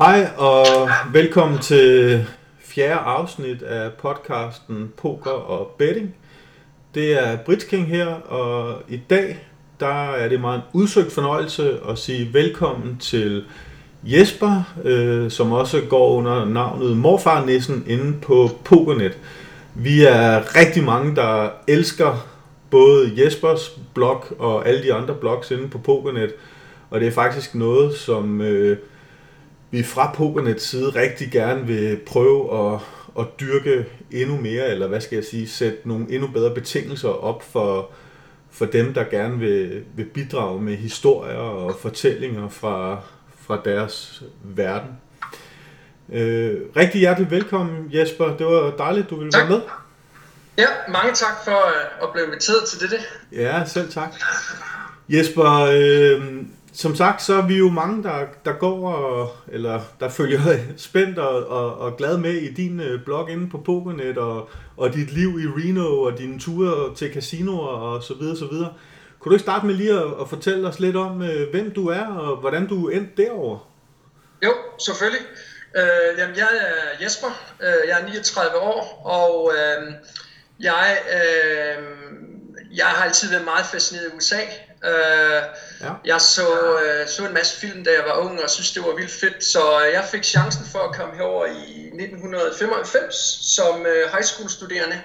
Hej og velkommen til fjerde afsnit af podcasten Poker og Betting. Det er Britsking her, og i dag der er det meget en udsøgt fornøjelse at sige velkommen til Jesper, øh, som også går under navnet Morfar Nissen inde på Pokernet. Vi er rigtig mange, der elsker både Jespers blog og alle de andre blogs inde på Pokernet, og det er faktisk noget, som... Øh, vi fra Pokernets side rigtig gerne vil prøve at, at dyrke endnu mere, eller hvad skal jeg sige, sætte nogle endnu bedre betingelser op for, for dem, der gerne vil, vil bidrage med historier og fortællinger fra, fra deres verden. Øh, rigtig hjertelig velkommen, Jesper. Det var dejligt, du ville tak. være med. Ja, mange tak for øh, at blive inviteret til dette. Ja, selv tak. Jesper, øh, som sagt, så er vi jo mange, der, der går og, eller der følger spændt og, og, og glad med i din øh, blog inde på Pokernet og, og dit liv i Reno og dine ture til casinoer og så videre, så videre. Kunne du ikke starte med lige at, at fortælle os lidt om, øh, hvem du er og hvordan du endte derover? Jo, selvfølgelig. Øh, jamen, jeg er Jesper, øh, jeg er 39 år, og øh, jeg, øh, jeg har altid været meget fascineret af USA. Øh, ja. Jeg så, øh, så en masse film, da jeg var ung, og synes, det var vildt fedt. Så øh, jeg fik chancen for at komme herover i 1995 som øh, high school studerende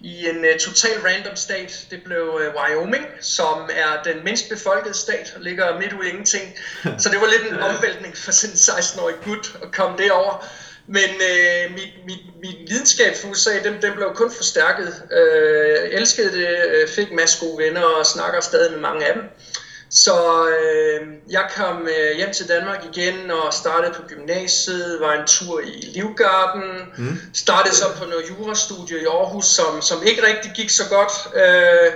i en uh, total random stat. Det blev uh, Wyoming, som er den mindst befolkede stat, og ligger midt ude i ingenting. Så det var lidt en omvæltning for sådan en 16-årig gut at komme derover. Men øh, mit, mit, mit lidenskab for USA, den, den blev kun forstærket. Øh, elskede det, øh, fik en masse gode venner og snakker stadig med mange af dem. Så øh, jeg kom øh, hjem til Danmark igen og startede på gymnasiet, var en tur i Livgarden, mm. startede så på noget jurastudie i Aarhus, som, som ikke rigtig gik så godt. Øh,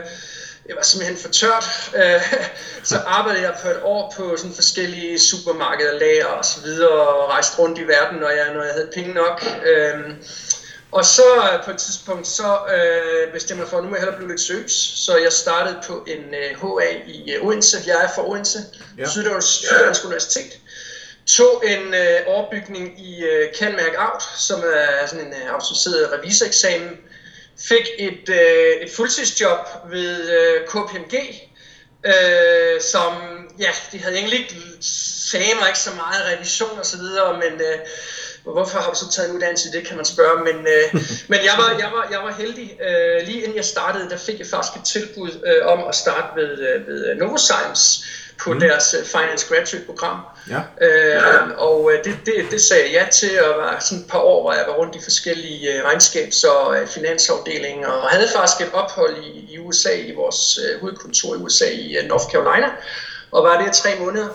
det var simpelthen for tørt. Øh, så arbejdede jeg på et år på sådan forskellige supermarkeder, lager og så videre, og rejste rundt i verden, når jeg, når jeg havde penge nok. Øh, og så øh, på et tidspunkt, så øh, bestemte jeg for, at nu må jeg hellere blive lidt seriøs. Så jeg startede på en øh, HA i øh, Odense. Jeg er fra Odense, ja. Syddansk Universitet. Tog en øh, overbygning i øh, Canmærk Out, som er sådan en øh, autoriseret revisoreksamen fik et, øh, et fuldtidsjob ved øh, KPMG, øh, som, ja, de havde egentlig ikke, sagde mig ikke så meget revision og så videre, men øh, hvorfor har du så taget en uddannelse det, kan man spørge, men, øh, men jeg, var, jeg, var, jeg var heldig. Øh, lige inden jeg startede, der fik jeg faktisk et tilbud øh, om at starte ved, øh, ved Novozymes, på mm. deres uh, Finance Graduate program. Ja. Øh, og uh, det, det, det sagde jeg ja til, og var sådan et par år, hvor jeg var rundt i forskellige uh, regnskabs- og finansafdelinger, og havde faktisk et ophold i, i USA, i vores hovedkontor i USA i North Carolina, og var der tre måneder.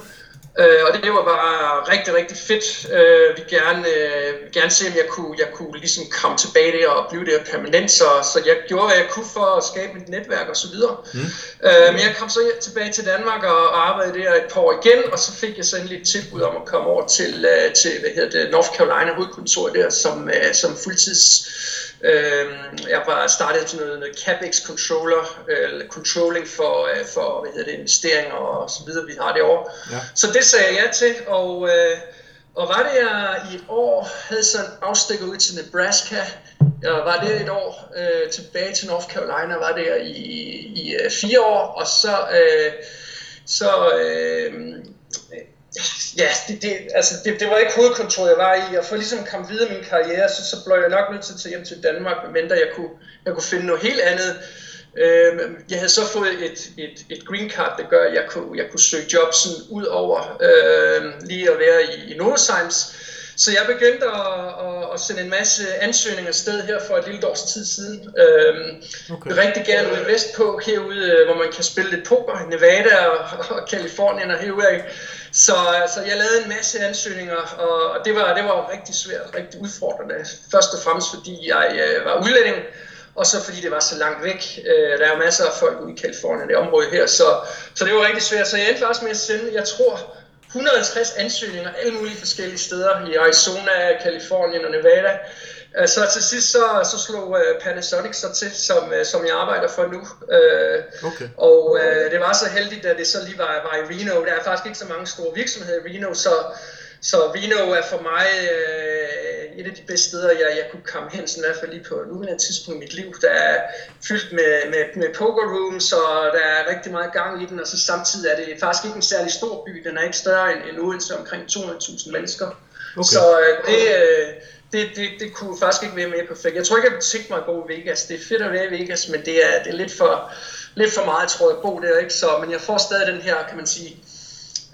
Øh, og det var bare rigtig, rigtig fedt. Øh, vi gerne, øh, gerne se, om jeg kunne, jeg kunne ligesom komme tilbage der og blive der permanent. Så, så jeg gjorde, hvad jeg kunne for at skabe et netværk og så videre. Mm. Øh, men jeg kom så tilbage til Danmark og, og arbejdede der et par år igen, og så fik jeg så endelig et tilbud om at komme over til, uh, til hvad hedder det, North Carolina hovedkontor der som, uh, som fuldtids Øh, jeg var startet til noget, noget CapEx controller, øh, controlling for, øh, for hvad hedder det, investeringer og så videre, vi har det år. Ja. Så det sagde jeg ja til, og, øh, og var det jeg i et år, havde sådan afstikker ud til Nebraska, jeg var det et år øh, tilbage til North Carolina, var det i, i øh, fire år, og så, øh, så øh, ja, det, det, altså det, det var ikke hovedkontoret, jeg var i, og for ligesom at komme videre i min karriere, så, så blev jeg nok nødt til at tage hjem til Danmark, medmindre jeg kunne, jeg kunne finde noget helt andet. Øh, jeg havde så fået et, et, et green card, der gør, at jeg kunne, jeg kunne søge job sådan ud over øh, lige at være i, i Novozymes. Så jeg begyndte at, at, at sende en masse ansøgninger sted her for et lille års tid siden. Øhm, okay. Rigtig gerne ud vestpå, herude, øh, hvor man kan spille lidt poker, Nevada og, og Kalifornien og herude. Så, så jeg lavede en masse ansøgninger, og, og det, var, det var rigtig svært, rigtig udfordrende. Først og fremmest fordi jeg øh, var udlænding, og så fordi det var så langt væk. Øh, der er jo masser af folk ude i Kalifornien, det område her, så, så det var rigtig svært. Så jeg endte også med at sende, jeg tror, 150 ansøgninger alle mulige forskellige steder i Arizona, Kalifornien og Nevada. Øh, så til sidst så, så slog øh, Panasonic sig til, som, øh, som jeg arbejder for nu. Okay. Og det var så heldigt, at det så lige var, var i Reno. Der er faktisk ikke så mange store virksomheder i Reno, så, så Reno er for mig et af de bedste steder, jeg, jeg kunne komme hen, sådan i hvert fald lige på nuværende tidspunkt i mit liv. Der er fyldt med, med, med poker rooms, og der er rigtig meget gang i den, og så samtidig er det faktisk ikke en særlig stor by. Den er ikke større end, end Odense, omkring 200.000 mennesker. Okay. Så det, det, det, det kunne faktisk ikke være mere perfekt. Jeg tror ikke, jeg ville tænke mig at bo i Vegas. Det er fedt at være i Vegas, men det er, det er lidt, for, lidt for meget, tror jeg, at bo der. Ikke? Så, men jeg får stadig den her, kan man sige,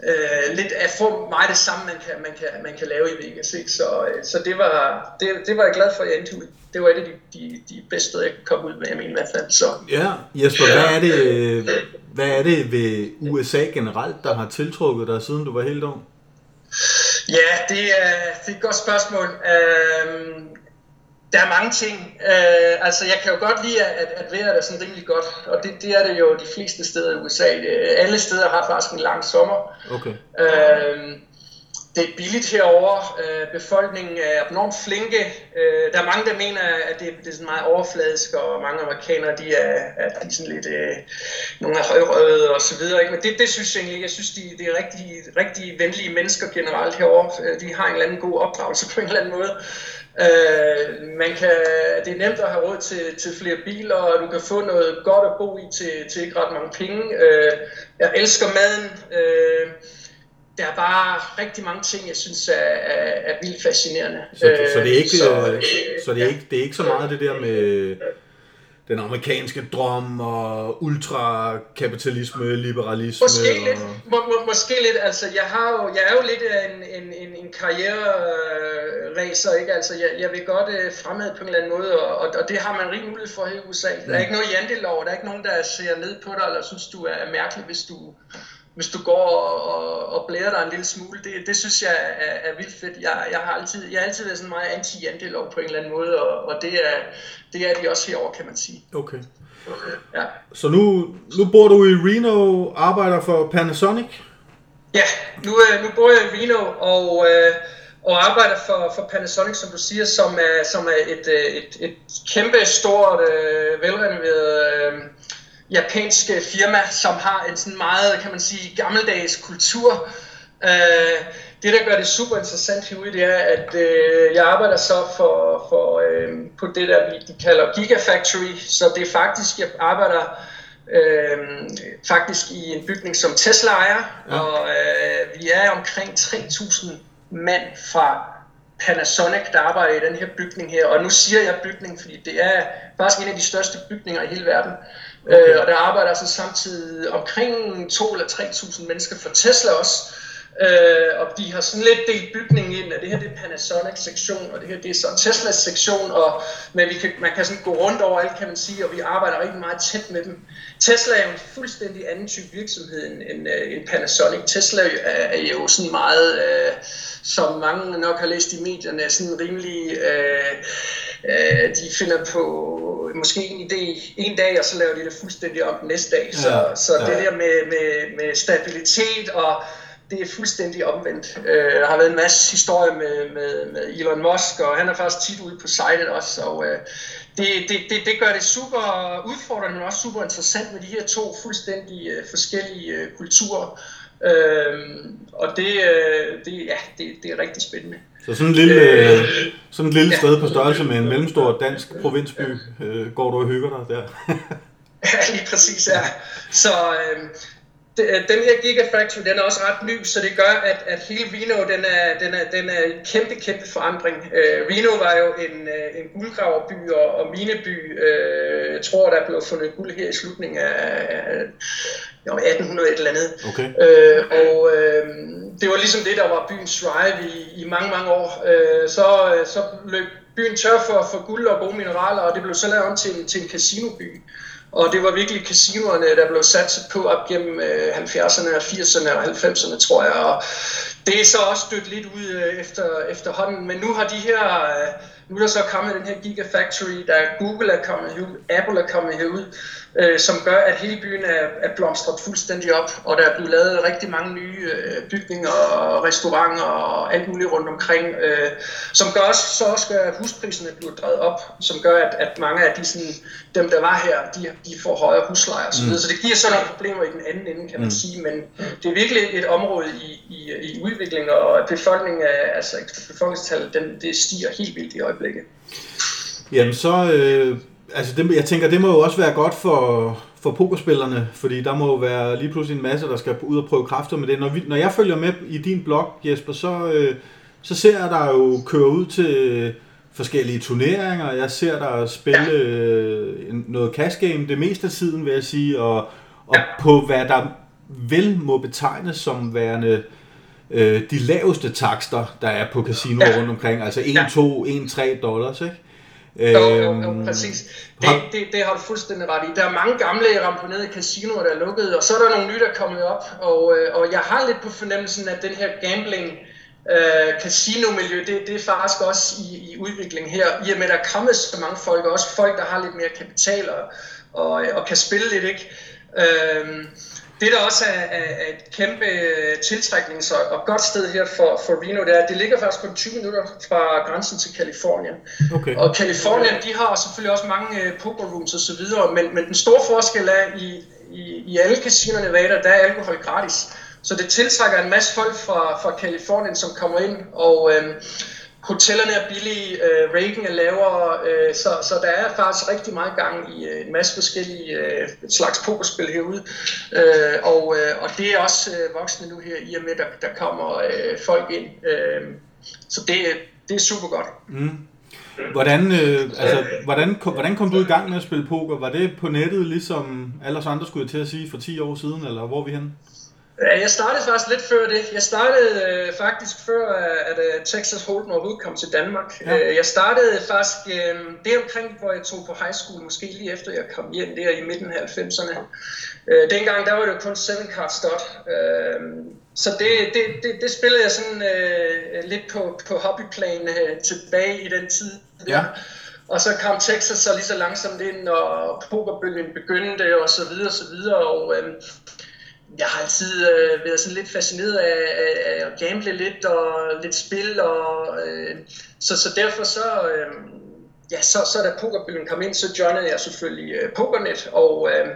øh, lidt af få meget det samme, man kan, man kan, man kan lave i Vegas. Ikke? Så, øh, så det, var, det, det var jeg glad for, at jeg endte ud. Det var et af de, de, de bedste steder, jeg kunne komme ud med, jeg mener i hvert fald. Så. Ja, Jesper, hvad er, det, hvad er det ved USA generelt, der har tiltrukket dig, siden du var helt ung? Ja, det er, det er et godt spørgsmål. Øhm, der er mange ting. Øh, altså, jeg kan jo godt lide, at, at vejret er sådan rimelig godt, og det, det er det jo de fleste steder i USA. Alle steder har faktisk en lang sommer. Okay. Øhm, det er billigt herover. Øh, befolkningen er enormt flinke. Øh, der er mange, der mener, at det, det er sådan meget overfladisk, og mange amerikanere, de er, at de er sådan lidt, øh, nogle er højrøde og så videre. Ikke? Men det, det synes jeg egentlig Jeg synes, de, det er rigtig, rigtig venlige mennesker generelt herover. Øh, de har en eller anden god opdragelse på en eller anden måde. Øh, man kan, det er nemt at have råd til, til flere biler, og du kan få noget godt at bo i til, til ikke ret mange penge. Øh, jeg elsker maden. Øh, der er bare rigtig mange ting, jeg synes er, er, er vildt fascinerende. Så, så det er ikke så, øh, så det er ikke det er ikke så meget det der med den amerikanske drøm og ultrakapitalisme, liberalisme. Måske og... lidt, må, må, måske lidt, altså jeg, har jo, jeg er jo lidt en, en, en, en karriere-racer, ikke? Altså jeg, jeg vil godt uh, fremad på en eller anden måde, og, og, og det har man rig mulighed for her i USA. Der er mm. ikke noget jantelov, der er ikke nogen, der ser ned på dig, eller synes du er mærkelig, hvis du hvis du går og, og, og blærer dig en lille smule, det, det synes jeg er, er vildt fedt. Jeg, jeg, har altid, jeg har altid været sådan meget anti-jantelov på en eller anden måde, og, og det, er, det er de også herover, kan man sige. Okay. okay. Ja. Så nu, nu bor du i Reno, arbejder for Panasonic? Ja, nu, øh, nu bor jeg i Reno, og, øh, og arbejder for, for Panasonic, som du siger, som er, som er et, øh, et, et kæmpe stort, velrenoveret japansk firma, som har en sådan meget, kan man sige, gammeldags kultur. Øh, det, der gør det super interessant herude, det er, at øh, jeg arbejder så for, for øh, på det, der vi de kalder Gigafactory. Så det er faktisk, jeg arbejder øh, faktisk i en bygning, som Tesla ejer. Ja. Og øh, vi er omkring 3.000 mand fra Panasonic, der arbejder i den her bygning her. Og nu siger jeg bygning, fordi det er faktisk en af de største bygninger i hele verden. Okay. Øh, og der arbejder altså samtidig omkring 2 eller 3.000 mennesker for Tesla også. Øh, og de har sådan lidt delt bygningen ind, at det her det er Panasonic sektion, og det her det er så Teslas sektion, og, men vi kan, man kan sådan gå rundt over alt, kan man sige, og vi arbejder rigtig meget tæt med dem. Tesla er jo en fuldstændig anden type virksomhed end, end, øh, end Panasonic. Tesla er, er jo sådan meget, øh, som mange nok har læst i medierne, sådan rimelig, øh, øh, de finder på måske en idé en dag, og så laver de det fuldstændig om næste dag. Så, ja, så ja. det der med, med, med stabilitet og det er fuldstændig omvendt. Øh, der har været en masse historie med, med, med Elon Musk, og han er faktisk tit ude på sitet også, og øh, det, det, det, det gør det super udfordrende, men også super interessant med de her to fuldstændig øh, forskellige øh, kulturer. Øh, og det, øh, det, ja, det, det er rigtig spændende. Så sådan en lille, øh, sådan et lille ja. sted på størrelse med en mellemstor dansk provinsby, øh, går du og hygger dig der? ja, lige præcis, ja. Så, øh, den her Gigafactory, den er også ret ny, så det gør, at, at hele Reno, den er, den er, den er en kæmpe, kæmpe forandring. Uh, Reno var jo en, uh, en guldgraverby og, og mineby. Uh, jeg tror, der blev fundet guld her i slutningen af, af 1800 et eller andet. Okay. Uh, og uh, det var ligesom det, der var byens drive i, i mange, mange år. Uh, så, så løb byen tør for, for guld og gode mineraler, og det blev så lavet om til, til en casinoby. Og det var virkelig casinoerne, der blev sat på op gennem øh, 70'erne, 80'erne og 90'erne, tror jeg. Og det er så også stødt lidt ud øh, efter, efterhånden, men nu har de her, øh, nu er der så kommet den her Gigafactory, der Google er kommet herud, Apple er kommet herud, øh, som gør, at hele byen er, er blomstret fuldstændig op, og der er blevet lavet rigtig mange nye øh, bygninger og restauranter og alt muligt rundt omkring, øh, som gør også, så også gør, at huspriserne bliver drevet op, som gør, at, at mange af de, sådan, dem, der var her, de, de får højere huslejer osv. Mm. Så det giver så nogle problemer i den anden ende, kan man mm. sige, men det er virkelig et område i, i, i udvikling, og befolkningen, er, altså befolkningstallet, den, det stiger helt vildt i øjeblikket. Jamen så... Øh altså det, jeg tænker, det må jo også være godt for, for pokerspillerne, fordi der må jo være lige pludselig en masse, der skal ud og prøve kræfter med det. Når, vi, når jeg følger med i din blog, Jesper, så, øh, så ser jeg dig jo køre ud til forskellige turneringer. Jeg ser dig spille øh, noget cash game det meste af tiden, vil jeg sige, og, og på hvad der vel må betegnes som værende øh, de laveste takster, der er på casinoer rundt omkring. Altså 1, 2, 1, 3 dollars, ikke? Jo, jo, jo, øhm, præcis. Det, det, det har du fuldstændig ret i. Der er mange gamle ramponerede casinoer, der er lukket, og så er der nogle nye, der er kommet op. Og, øh, og jeg har lidt på fornemmelsen, at den her gambling øh, casino-miljø, det, det er faktisk også i, i udvikling her. I og med, at der er kommet så mange folk, og også folk, der har lidt mere kapital og, og, og kan spille lidt, ikke? Øh, det der også er, er, er et kæmpe tiltræknings- og godt sted her for, for Reno, det er, at det ligger faktisk kun 20 minutter fra grænsen til Kalifornien. Okay. Og Kalifornien, de har selvfølgelig også mange uh, poker rooms og så videre, men, men den store forskel er, i, i, i alle casinoerne, hvad der, der er alkohol gratis. Så det tiltrækker en masse folk fra, fra Kalifornien, som kommer ind, og øhm, hotellerne er billige, øh, rating er lavere, øh, så, så der er faktisk rigtig meget gang i øh, en masse forskellige øh, slags pokerspil herude. Øh, og, øh, og det er også øh, voksne nu her, i og med, at der, der kommer øh, folk ind. Øh, så det, det er super godt. Mm. Hvordan, øh, altså, hvordan, kom, hvordan kom du i gang med at spille poker? Var det på nettet, ligesom alle os andre skulle jeg til at sige, for 10 år siden, eller hvor er vi henne? Jeg startede faktisk lidt før det. Jeg startede øh, faktisk før, at uh, Texas Hold'em overhovedet kom til Danmark. Ja. Øh, jeg startede faktisk øh, det omkring, hvor jeg tog på high school, måske lige efter jeg kom hjem der i midten af 90'erne. Øh, dengang der var det kun 7 card stot. Øh, så det, det, det, det spillede jeg sådan øh, lidt på, på hobbyplan øh, tilbage i den tid. Der. Ja. Og så kom Texas så lige så langsomt ind, og pokerbølgen begyndte, og så videre, og så videre. Og, øh, jeg har altid øh, været sådan lidt fascineret af, af, af at gamble lidt og lidt spil og øh, så, så derfor så øh, ja så så da pokerbølgen kom ind så joinede jeg selvfølgelig øh, Pokernet og øh,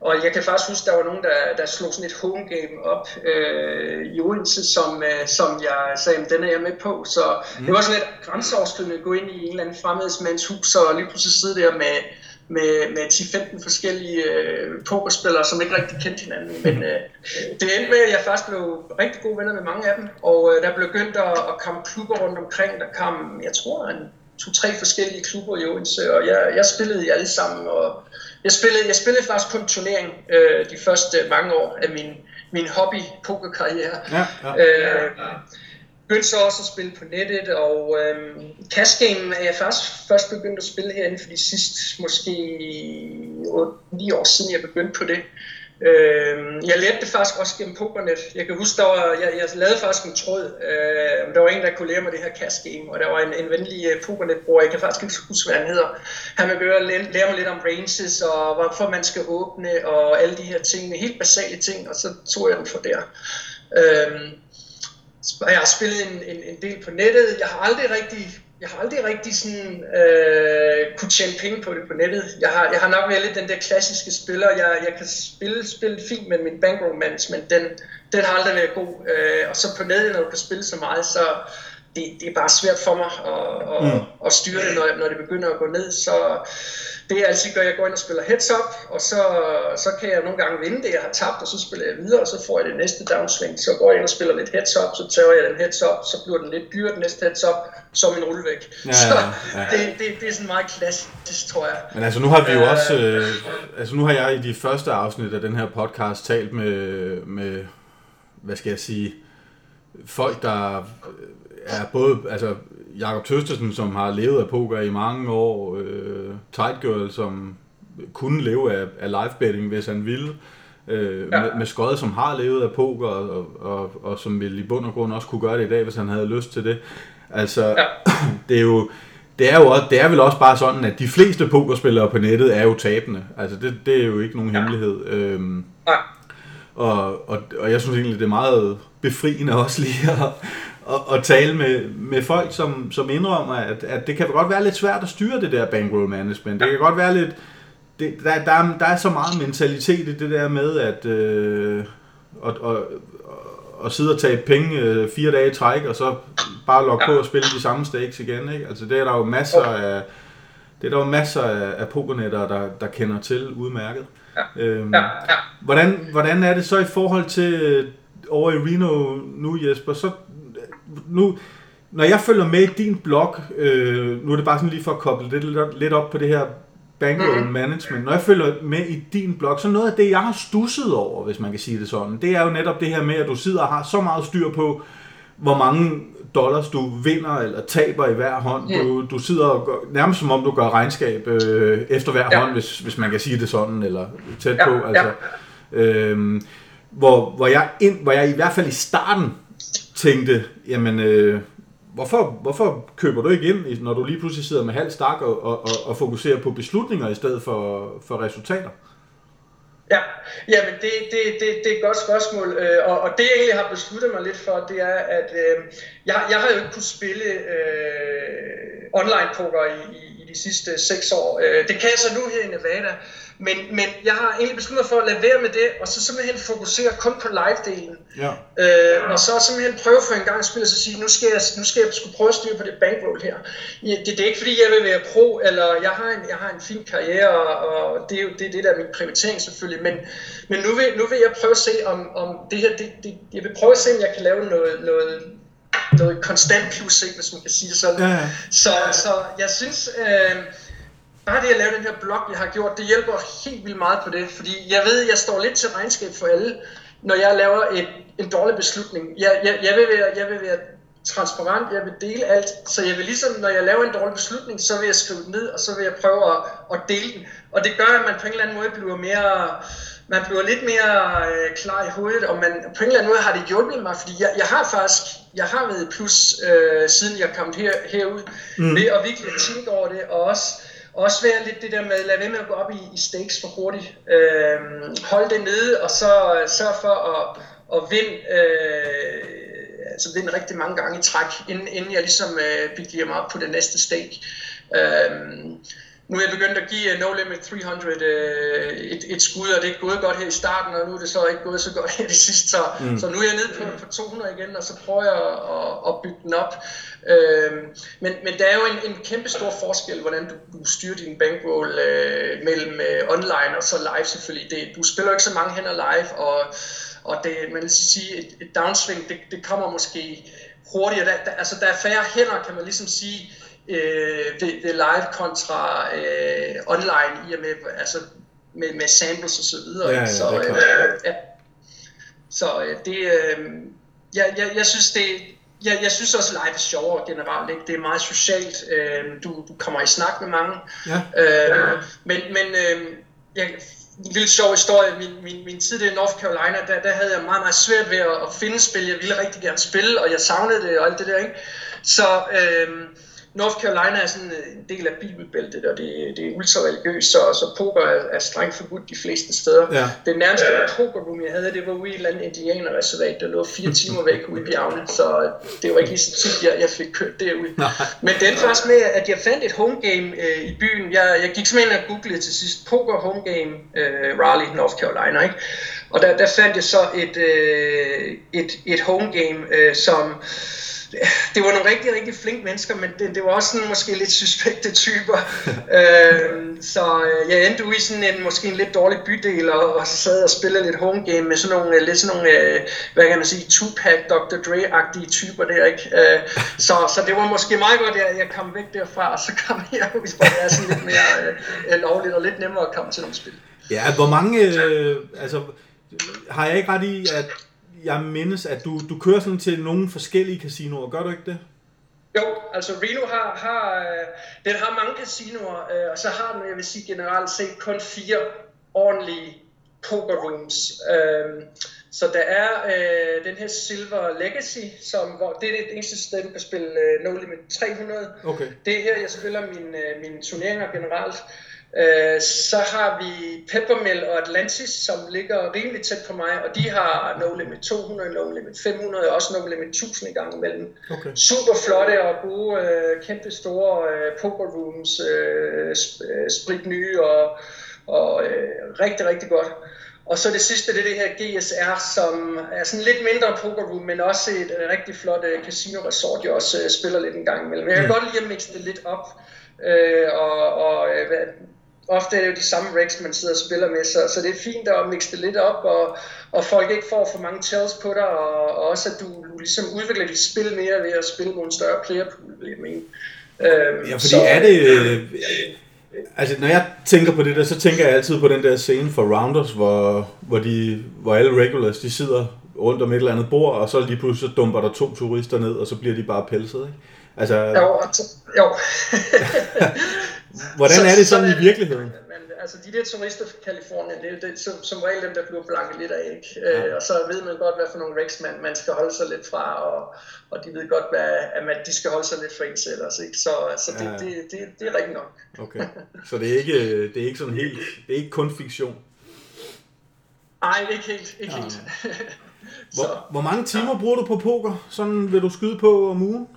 og jeg kan faktisk huske, der var nogen, der, der slog sådan et home game op øh, i Odense, som, øh, som jeg sagde, den er jeg med på. Så mm. det var sådan lidt grænseoverskridende at gå ind i en eller anden fremmedmands hus og lige pludselig sidde der med, med, med 10-15 forskellige øh, pokerspillere, som ikke rigtig kendte hinanden. Men øh, det endte med, at jeg først blev rigtig gode venner med mange af dem, og øh, der blev begyndt at, at komme klubber rundt omkring. Der kom, jeg tror, en to-tre forskellige klubber i Odense, og jeg, jeg spillede i alle sammen, og jeg spillede, jeg spillede faktisk kun turnering øh, de første mange år af min, min hobby pokerkarriere. Ja, ja. Øh, begyndte så også at spille på nettet, og øh, Cash Game er jeg først, først begyndt at spille herinde for de sidste måske 9 år siden, jeg begyndte på det. Øh, jeg lærte det faktisk også gennem Pokernet. Jeg kan huske, der var, jeg, jeg lavede faktisk en tråd. Øh, der var en, der kunne lære mig det her cash game, og der var en, en venlig øh, uh, Pokernet-bror, jeg kan faktisk ikke huske, hvad han hedder. Han vil lære, lære mig lidt om ranges, og hvorfor man skal åbne, og alle de her ting, helt basale ting, og så tog jeg den for der. Øh, jeg har spillet en, en, en del på nettet. Jeg har aldrig rigtig, jeg har aldrig rigtig sådan, øh, kunne tjene penge på det på nettet. Jeg har, jeg har nok været lidt den der klassiske spiller. Jeg, jeg kan spille, spille fint med min bankroll management. Den, den har aldrig været god. Øh, og så på nettet, når du kan spille så meget, så det, det er bare svært for mig at, at, mm. at styre det, når, når det begynder at gå ned. Så det jeg altid gør, jeg går ind og spiller heads up, og så, så kan jeg nogle gange vinde det, jeg har tabt, og så spiller jeg videre, og så får jeg det næste downswing. Så går jeg ind og spiller lidt heads up, så tager jeg den heads up, så bliver den lidt dyrere den næste heads up, som en rullevæk. Ja, så ja, ja. Det, det, det, er sådan meget klassisk, tror jeg. Men altså nu har vi jo også, øh, altså nu har jeg i de første afsnit af den her podcast talt med, med hvad skal jeg sige, folk, der er både, altså Jakob Tøstersen, som har levet af poker i mange år, øh, Tight Girl, som kunne leve af, af live betting, hvis han ville, øh, ja. med, med skøjet, som har levet af poker, og, og, og, som vil i bund og grund også kunne gøre det i dag, hvis han havde lyst til det. Altså, ja. det er jo det er jo også, det er vel også bare sådan, at de fleste pokerspillere på nettet er jo tabende. Altså, det, det er jo ikke nogen ja. hemmelighed. Øhm, ja. og, og, og jeg synes egentlig, det er meget befriende også lige at, at, at tale med, med folk, som, som indrømmer, at, at det kan godt være lidt svært at styre det der bankroll management. Det kan godt være lidt... Det, der, der, der er så meget mentalitet i det der med, at... Øh, og, og, og sidde og tage penge øh, fire dage i træk, og så bare logge ja. på og spille de samme stakes igen. Ikke? Altså det er der jo masser af, det er der jo masser af, af pokernetter, der, der kender til udmærket. Ja. Øhm, ja. Ja. Hvordan, hvordan er det så i forhold til øh, over i Reno nu, Jesper? Så, nu, når jeg følger med i din blog, øh, nu er det bare sådan lige for at koble lidt, lidt op på det her bankroll mm-hmm. management. Når jeg følger med i din blog, så noget af det, jeg har stusset over, hvis man kan sige det sådan, det er jo netop det her med, at du sidder og har så meget styr på, hvor mange dollars du vinder eller taber i hver hånd. Mm. Du, du sidder og gør, nærmest som om du gør regnskab øh, efter hver ja. hånd, hvis, hvis man kan sige det sådan, eller tæt ja. på. Altså, ja. øhm, hvor, hvor, jeg ind, hvor jeg i hvert fald i starten tænkte, jamen, øh, hvorfor, hvorfor køber du ikke ind, når du lige pludselig sidder med halv stak og, og, og, og fokuserer på beslutninger i stedet for, for resultater? Ja, jamen det, det, det, det er et godt spørgsmål, øh, og, og det jeg egentlig har besluttet mig lidt for, det er, at øh, jeg, jeg har jo ikke kunnet spille øh, online poker i, i, i de sidste seks år. Øh, det kan jeg så nu her i Nevada, men, men jeg har egentlig besluttet for at lade være med det, og så simpelthen fokusere kun på live-delen. Ja. Øh, og så simpelthen prøve for en gang og så sige, nu skal jeg, nu skal jeg skulle prøve at styre på det bankroll her. Det, det er ikke fordi, jeg vil være pro, eller jeg har en, jeg har en fin karriere, og, og det er jo det, det der er min prioritering selvfølgelig, men, men nu, vil, nu vil jeg prøve at se, om, om det her, det, det, jeg vil prøve at se, om jeg kan lave noget, noget, noget konstant plus, hvis man kan sige sådan. Ja. Så, så jeg synes... Øh, bare det at lave den her blog, jeg har gjort, det hjælper helt vildt meget på det, fordi jeg ved, jeg står lidt til regnskab for alle, når jeg laver et, en dårlig beslutning. Jeg, jeg, jeg, vil være, jeg vil være transparent, jeg vil dele alt, så jeg vil ligesom, når jeg laver en dårlig beslutning, så vil jeg skrive den ned, og så vil jeg prøve at, at dele den. Og det gør, at man på en eller anden måde bliver mere, man bliver lidt mere øh, klar i hovedet, og man, på en eller anden måde har det hjulpet mig, fordi jeg, jeg har faktisk, jeg har været plus, øh, siden jeg kom her, herud, mm. ved at virkelig tænke over det, og også også være lidt det der med, lad være med at gå op i, i stakes for hurtigt. Øh, hold det nede, og så sørg for at, at vinde, øh, altså vinde rigtig mange gange i træk, inden, inden jeg ligesom øh, begiver mig op på det næste stake. Øh, nu er jeg begyndt at give uh, No Limit 300 uh, øh, et, et skud, og det er gået godt her i starten, og nu er det så ikke gået så godt her i sidste, så, mm. så nu er jeg nede på, på 200 igen, og så prøver jeg at, at, at bygge den op. Uh, men, men der er jo en, en kæmpe stor forskel, hvordan du, du styrer din bankroll uh, mellem uh, online og så live selvfølgelig. Det, du spiller jo ikke så mange hænder live, og, og det, man vil sige, et, et downswing, det, det kommer måske hurtigere. Der, der, altså der er færre hænder, kan man ligesom sige, øh, det, det live kontra øh, online i og med, altså med, med samples og så videre. Ja, ja, så, øh, ja. så øh, det, øh, jeg, jeg, jeg synes det, jeg, jeg synes også live er sjovere generelt. Ikke? Det er meget socialt. Øh, du, du kommer i snak med mange. Ja. Øh, men men øh, jeg, en lille sjov historie. Min, min, min tid i North Carolina, der, der havde jeg meget, meget svært ved at, at finde spil. Jeg ville rigtig gerne spille, og jeg savnede det og alt det der. Ikke? Så øh, North Carolina er sådan en del af bibelbæltet, og det, det er ultra-religiøst, så, så poker er, er strengt forbudt de fleste steder. Ja. Det nærmeste ja. pokerroom, jeg havde, det var ude i et eller andet indianerreservat, der lå fire timer væk ude i bjergene, så det var ikke lige så tit, jeg, jeg fik kørt derud. Nej. Men endte faktisk med, at jeg fandt et home game øh, i byen. Jeg, jeg gik simpelthen og googlede til sidst poker home game øh, Raleigh, North Carolina, ikke? Og der, der fandt jeg så et, øh, et, et home game, øh, som det var nogle rigtig, rigtig flinke mennesker, men det, det var også sådan måske lidt suspekte typer. øh, så øh, jeg endte ude i sådan en, måske en lidt dårlig bydel, og, og så sad og spillede lidt home game med sådan nogle, lidt sådan nogle, øh, hvad kan man sige, Tupac, Dr. Dre-agtige typer der, ikke? Øh, så, så det var måske meget godt, at jeg kom væk derfra, og så kom jeg ud, hvor det er sådan lidt mere øh, lovligt og lidt nemmere at komme til nogle spil. Ja, hvor mange, øh, altså, har jeg ikke ret i, at jeg mindes, at du, du kører sådan til nogle forskellige casinoer. Gør du ikke det? Jo, altså Reno har, har, øh, den har mange casinoer, øh, og så har den, jeg vil sige generelt set, kun fire ordentlige poker rooms. Øh, så der er øh, den her Silver Legacy, som, hvor det er det eneste sted, du kan spille øh, No Limit 300. Okay. Det er her, jeg spiller mine, øh, mine turneringer generelt. Øh, så har vi Peppermill og Atlantis, som ligger rimelig tæt på mig, og de har No Limit 200, No Limit 500 og også No Limit 1000 i gang imellem. Okay. Super flotte og gode, øh, kæmpe store øh, poker rooms, øh, øh, sprit nye og, og øh, rigtig, rigtig godt. Og så det sidste, det er det her GSR, som er sådan lidt mindre poker room, men også et rigtig flot casino resort, jeg også spiller lidt en gang imellem. Jeg kan Mm. godt lide at mixe det lidt op, øh, og, og hvad, ofte er det jo de samme regs, man sidder og spiller med, så, så det er fint at mixe det lidt op, og, og folk ikke får for mange tells på dig, og, og også at du, du ligesom udvikler dit spil mere ved at spille en større player pool, vil jeg mene. Øhm, Ja, fordi er det... Øh, altså, når jeg tænker på det der, så tænker jeg altid på den der scene for Rounders, hvor, hvor, de, hvor alle regulars, de sidder rundt om et eller andet bord, og så lige pludselig så dumper der to turister ned, og så bliver de bare pelset, ikke? Altså, Jo, jo. hvordan så- er det sådan sådan i det. virkeligheden? Men altså, de der turister fra Kalifornien, det er jo det, som, som regel dem, der bliver blanket lidt af, ikke? Øh, og så ved man godt, hvad for nogle regs man, man skal holde sig lidt fra, og, og de ved godt, hvad, at man, de skal holde sig lidt fra ens ellers, ikke? Så, så det, Ja. det, det, det er rigtigt nok. Okay. Så det er ikke, det er ikke sådan helt, det er ikke kun fiktion. Nej, ikke helt, ikke helt. så, Hvor, hvor mange timer bruger du på poker? Sådan vil du skyde på om ugen?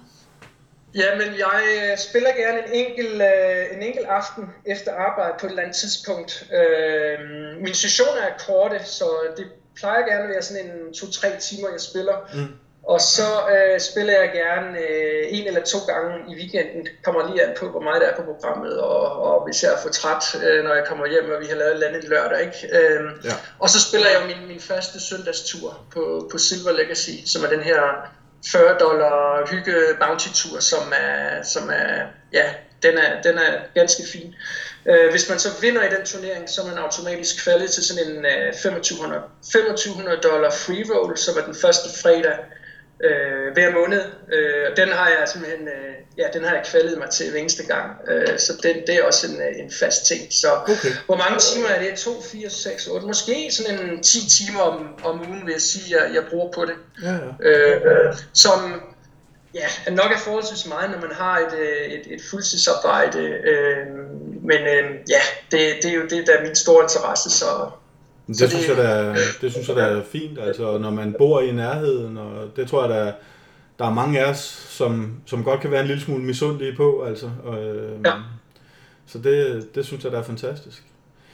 Jamen, jeg øh, spiller gerne en enkelt, øh, en enkelt aften efter arbejde på et eller andet tidspunkt. Øh, mine sessioner er korte, så det plejer gerne at være sådan en 2-3 timer, jeg spiller. Mm. Og så øh, spiller jeg gerne øh, en eller to gange i weekenden. Det kommer lige an på, hvor meget der er på programmet, og, og hvis jeg er for træt, øh, når jeg kommer hjem, og vi har lavet et andet lørdag. Ikke? Øh, Ja. og så spiller jeg min, min første søndagstur på, på Silver Legacy, som er den her 40 dollar hygge bounty tur, som er, som er ja, den er, den er ganske fin. Øh, hvis man så vinder i den turnering, så er man automatisk faldet til sådan en øh, 2500, 2500 dollar free roll, som er den første fredag øh, hver måned. Øh, og den har jeg simpelthen, øh, ja, den har jeg kvalet mig til hver eneste gang. Øh, så den, det er også en, øh, en fast ting. Så Okay. hvor mange timer er det? 2, 4, 6, 8? Måske sådan en 10 timer om, om ugen, vil jeg sige, jeg, jeg bruger på det. Ja, ja. Øh, som ja, er nok er forholdsvis meget, når man har et, øh, et, et fuldtidsarbejde. Øh, men øh, ja, det, det er jo det, der er min store interesse, så Det, det, synes jeg, der, er- det synes jeg, der er fint, altså når man bor i nærheden, og det tror jeg, der, der er mange af os, som, som godt kan være en lille smule misundelige på, altså. Og, øh, Ja. Så det, det synes jeg, der er fantastisk.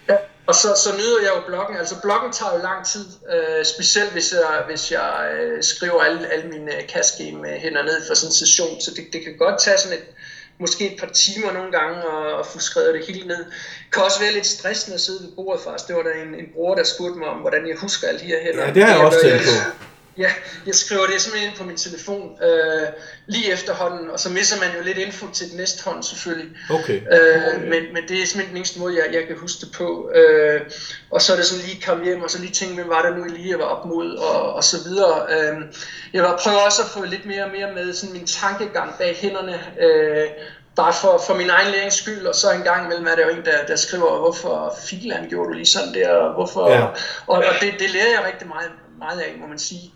Ja, og så, så nyder jeg jo bloggen. Altså bloggen tager jo lang tid, øh, specielt hvis jeg, hvis jeg øh, skriver alle, alle mine øh, hen og ned for sådan en session. Så det, det kan godt tage sådan et, måske et par timer nogle gange og, og få skrevet det hele ned. Det kan også være lidt stressende at sidde ved bordet faktisk. Det var der en, en bror, der spurgte mig om, hvordan jeg husker de her hænder. Ja, det har jeg også tænkt på. Ja, jeg skriver det simpelthen ind på min telefon øh, lige efterhånden, og så misser man jo lidt info til den næste hånd selvfølgelig. Okay. Øh, men, men det er simpelthen den eneste måde, jeg, jeg kan huske det på. Øh, og så er det sådan lige komme hjem, og så lige tænke, hvem var det nu lige, jeg var op mod, og, og så videre. Øh, jeg var prøve også at få lidt mere og mere med sådan min tankegang bag hænderne, øh, bare for, for min egen lærings skyld, og så en gang imellem er der jo en, der, der skriver, hvorfor filan gjorde du lige sådan der, og hvorfor... Ja. Og, og det, det lærer jeg rigtig meget, meget af, må man sige.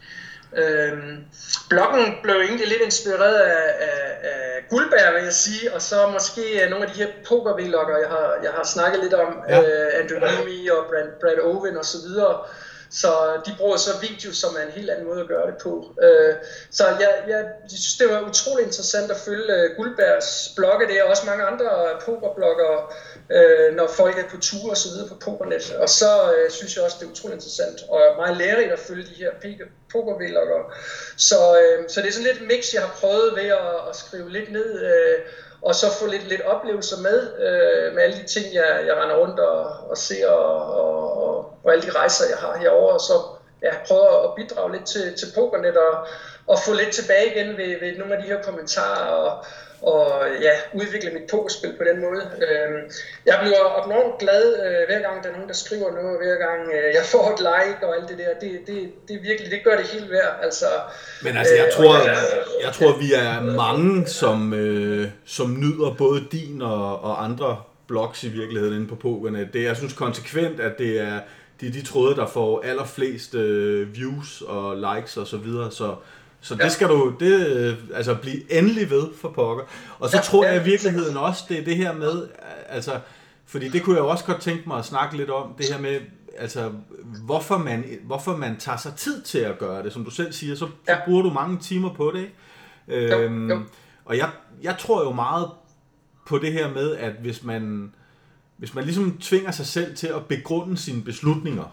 Øhm, bloggen blev egentlig lidt inspireret af, af, af Guldberg, vil jeg sige, og så måske af nogle af de her poker jeg har, jeg har snakket lidt om, Ja. øh, Andrew Numi og Brad, Brad Owen og så videre. Så de bruger så video, som er en helt anden måde at gøre det på. Øh, så jeg, jeg, jeg synes, det var utrolig interessant at følge øh, Guldbergs blogge. Det er også mange andre øh, pokerbloggere, øh, når folk er på tur og så videre på Pokernet. Og så øh, synes jeg også, det er utrolig interessant og meget lærerigt at følge de her pokervloggere. Så, øh, så det er sådan lidt mix, jeg har prøvet ved at, at skrive lidt ned, øh, og så få lidt, lidt oplevelser med, øh, med alle de ting, jeg, jeg render rundt og, og ser, og, og, og, og alle de rejser, jeg har herover. Og så ja, prøve at bidrage lidt til, til Pokernet og, og få lidt tilbage igen ved, ved nogle af de her kommentarer og, og ja, udvikle mit pokerspil på den måde. Øh, jeg bliver enormt glad, øh, hver gang der er nogen, der skriver noget, hver gang øh, jeg får et like og alt det der. Det, det, det virkelig, det gør det helt værd. Altså, Men altså, jeg øh, tror, og jeg tror, vi er mange, som, øh, som nyder både din og, og andre blogs i virkeligheden inde på Pokernet. Det er, jeg synes konsekvent, at det er, de er de tråde, der får allerflest øh, views og likes og så videre, så, så det Ja. skal du det, øh, altså blive endelig ved for pokker. Og så Ja, tror jeg ja, i virkeligheden også, det er det her med, altså, fordi det kunne jeg også godt tænke mig at snakke lidt om, det her med, altså, hvorfor man, hvorfor man tager sig tid til at gøre det. Som du selv siger, så, så Ja. bruger du mange timer på det, ikke? Jo, Øhm, jo. Og jeg, jeg tror jo meget på det her med, at hvis man, hvis man ligesom tvinger sig selv til at begrunde sine beslutninger,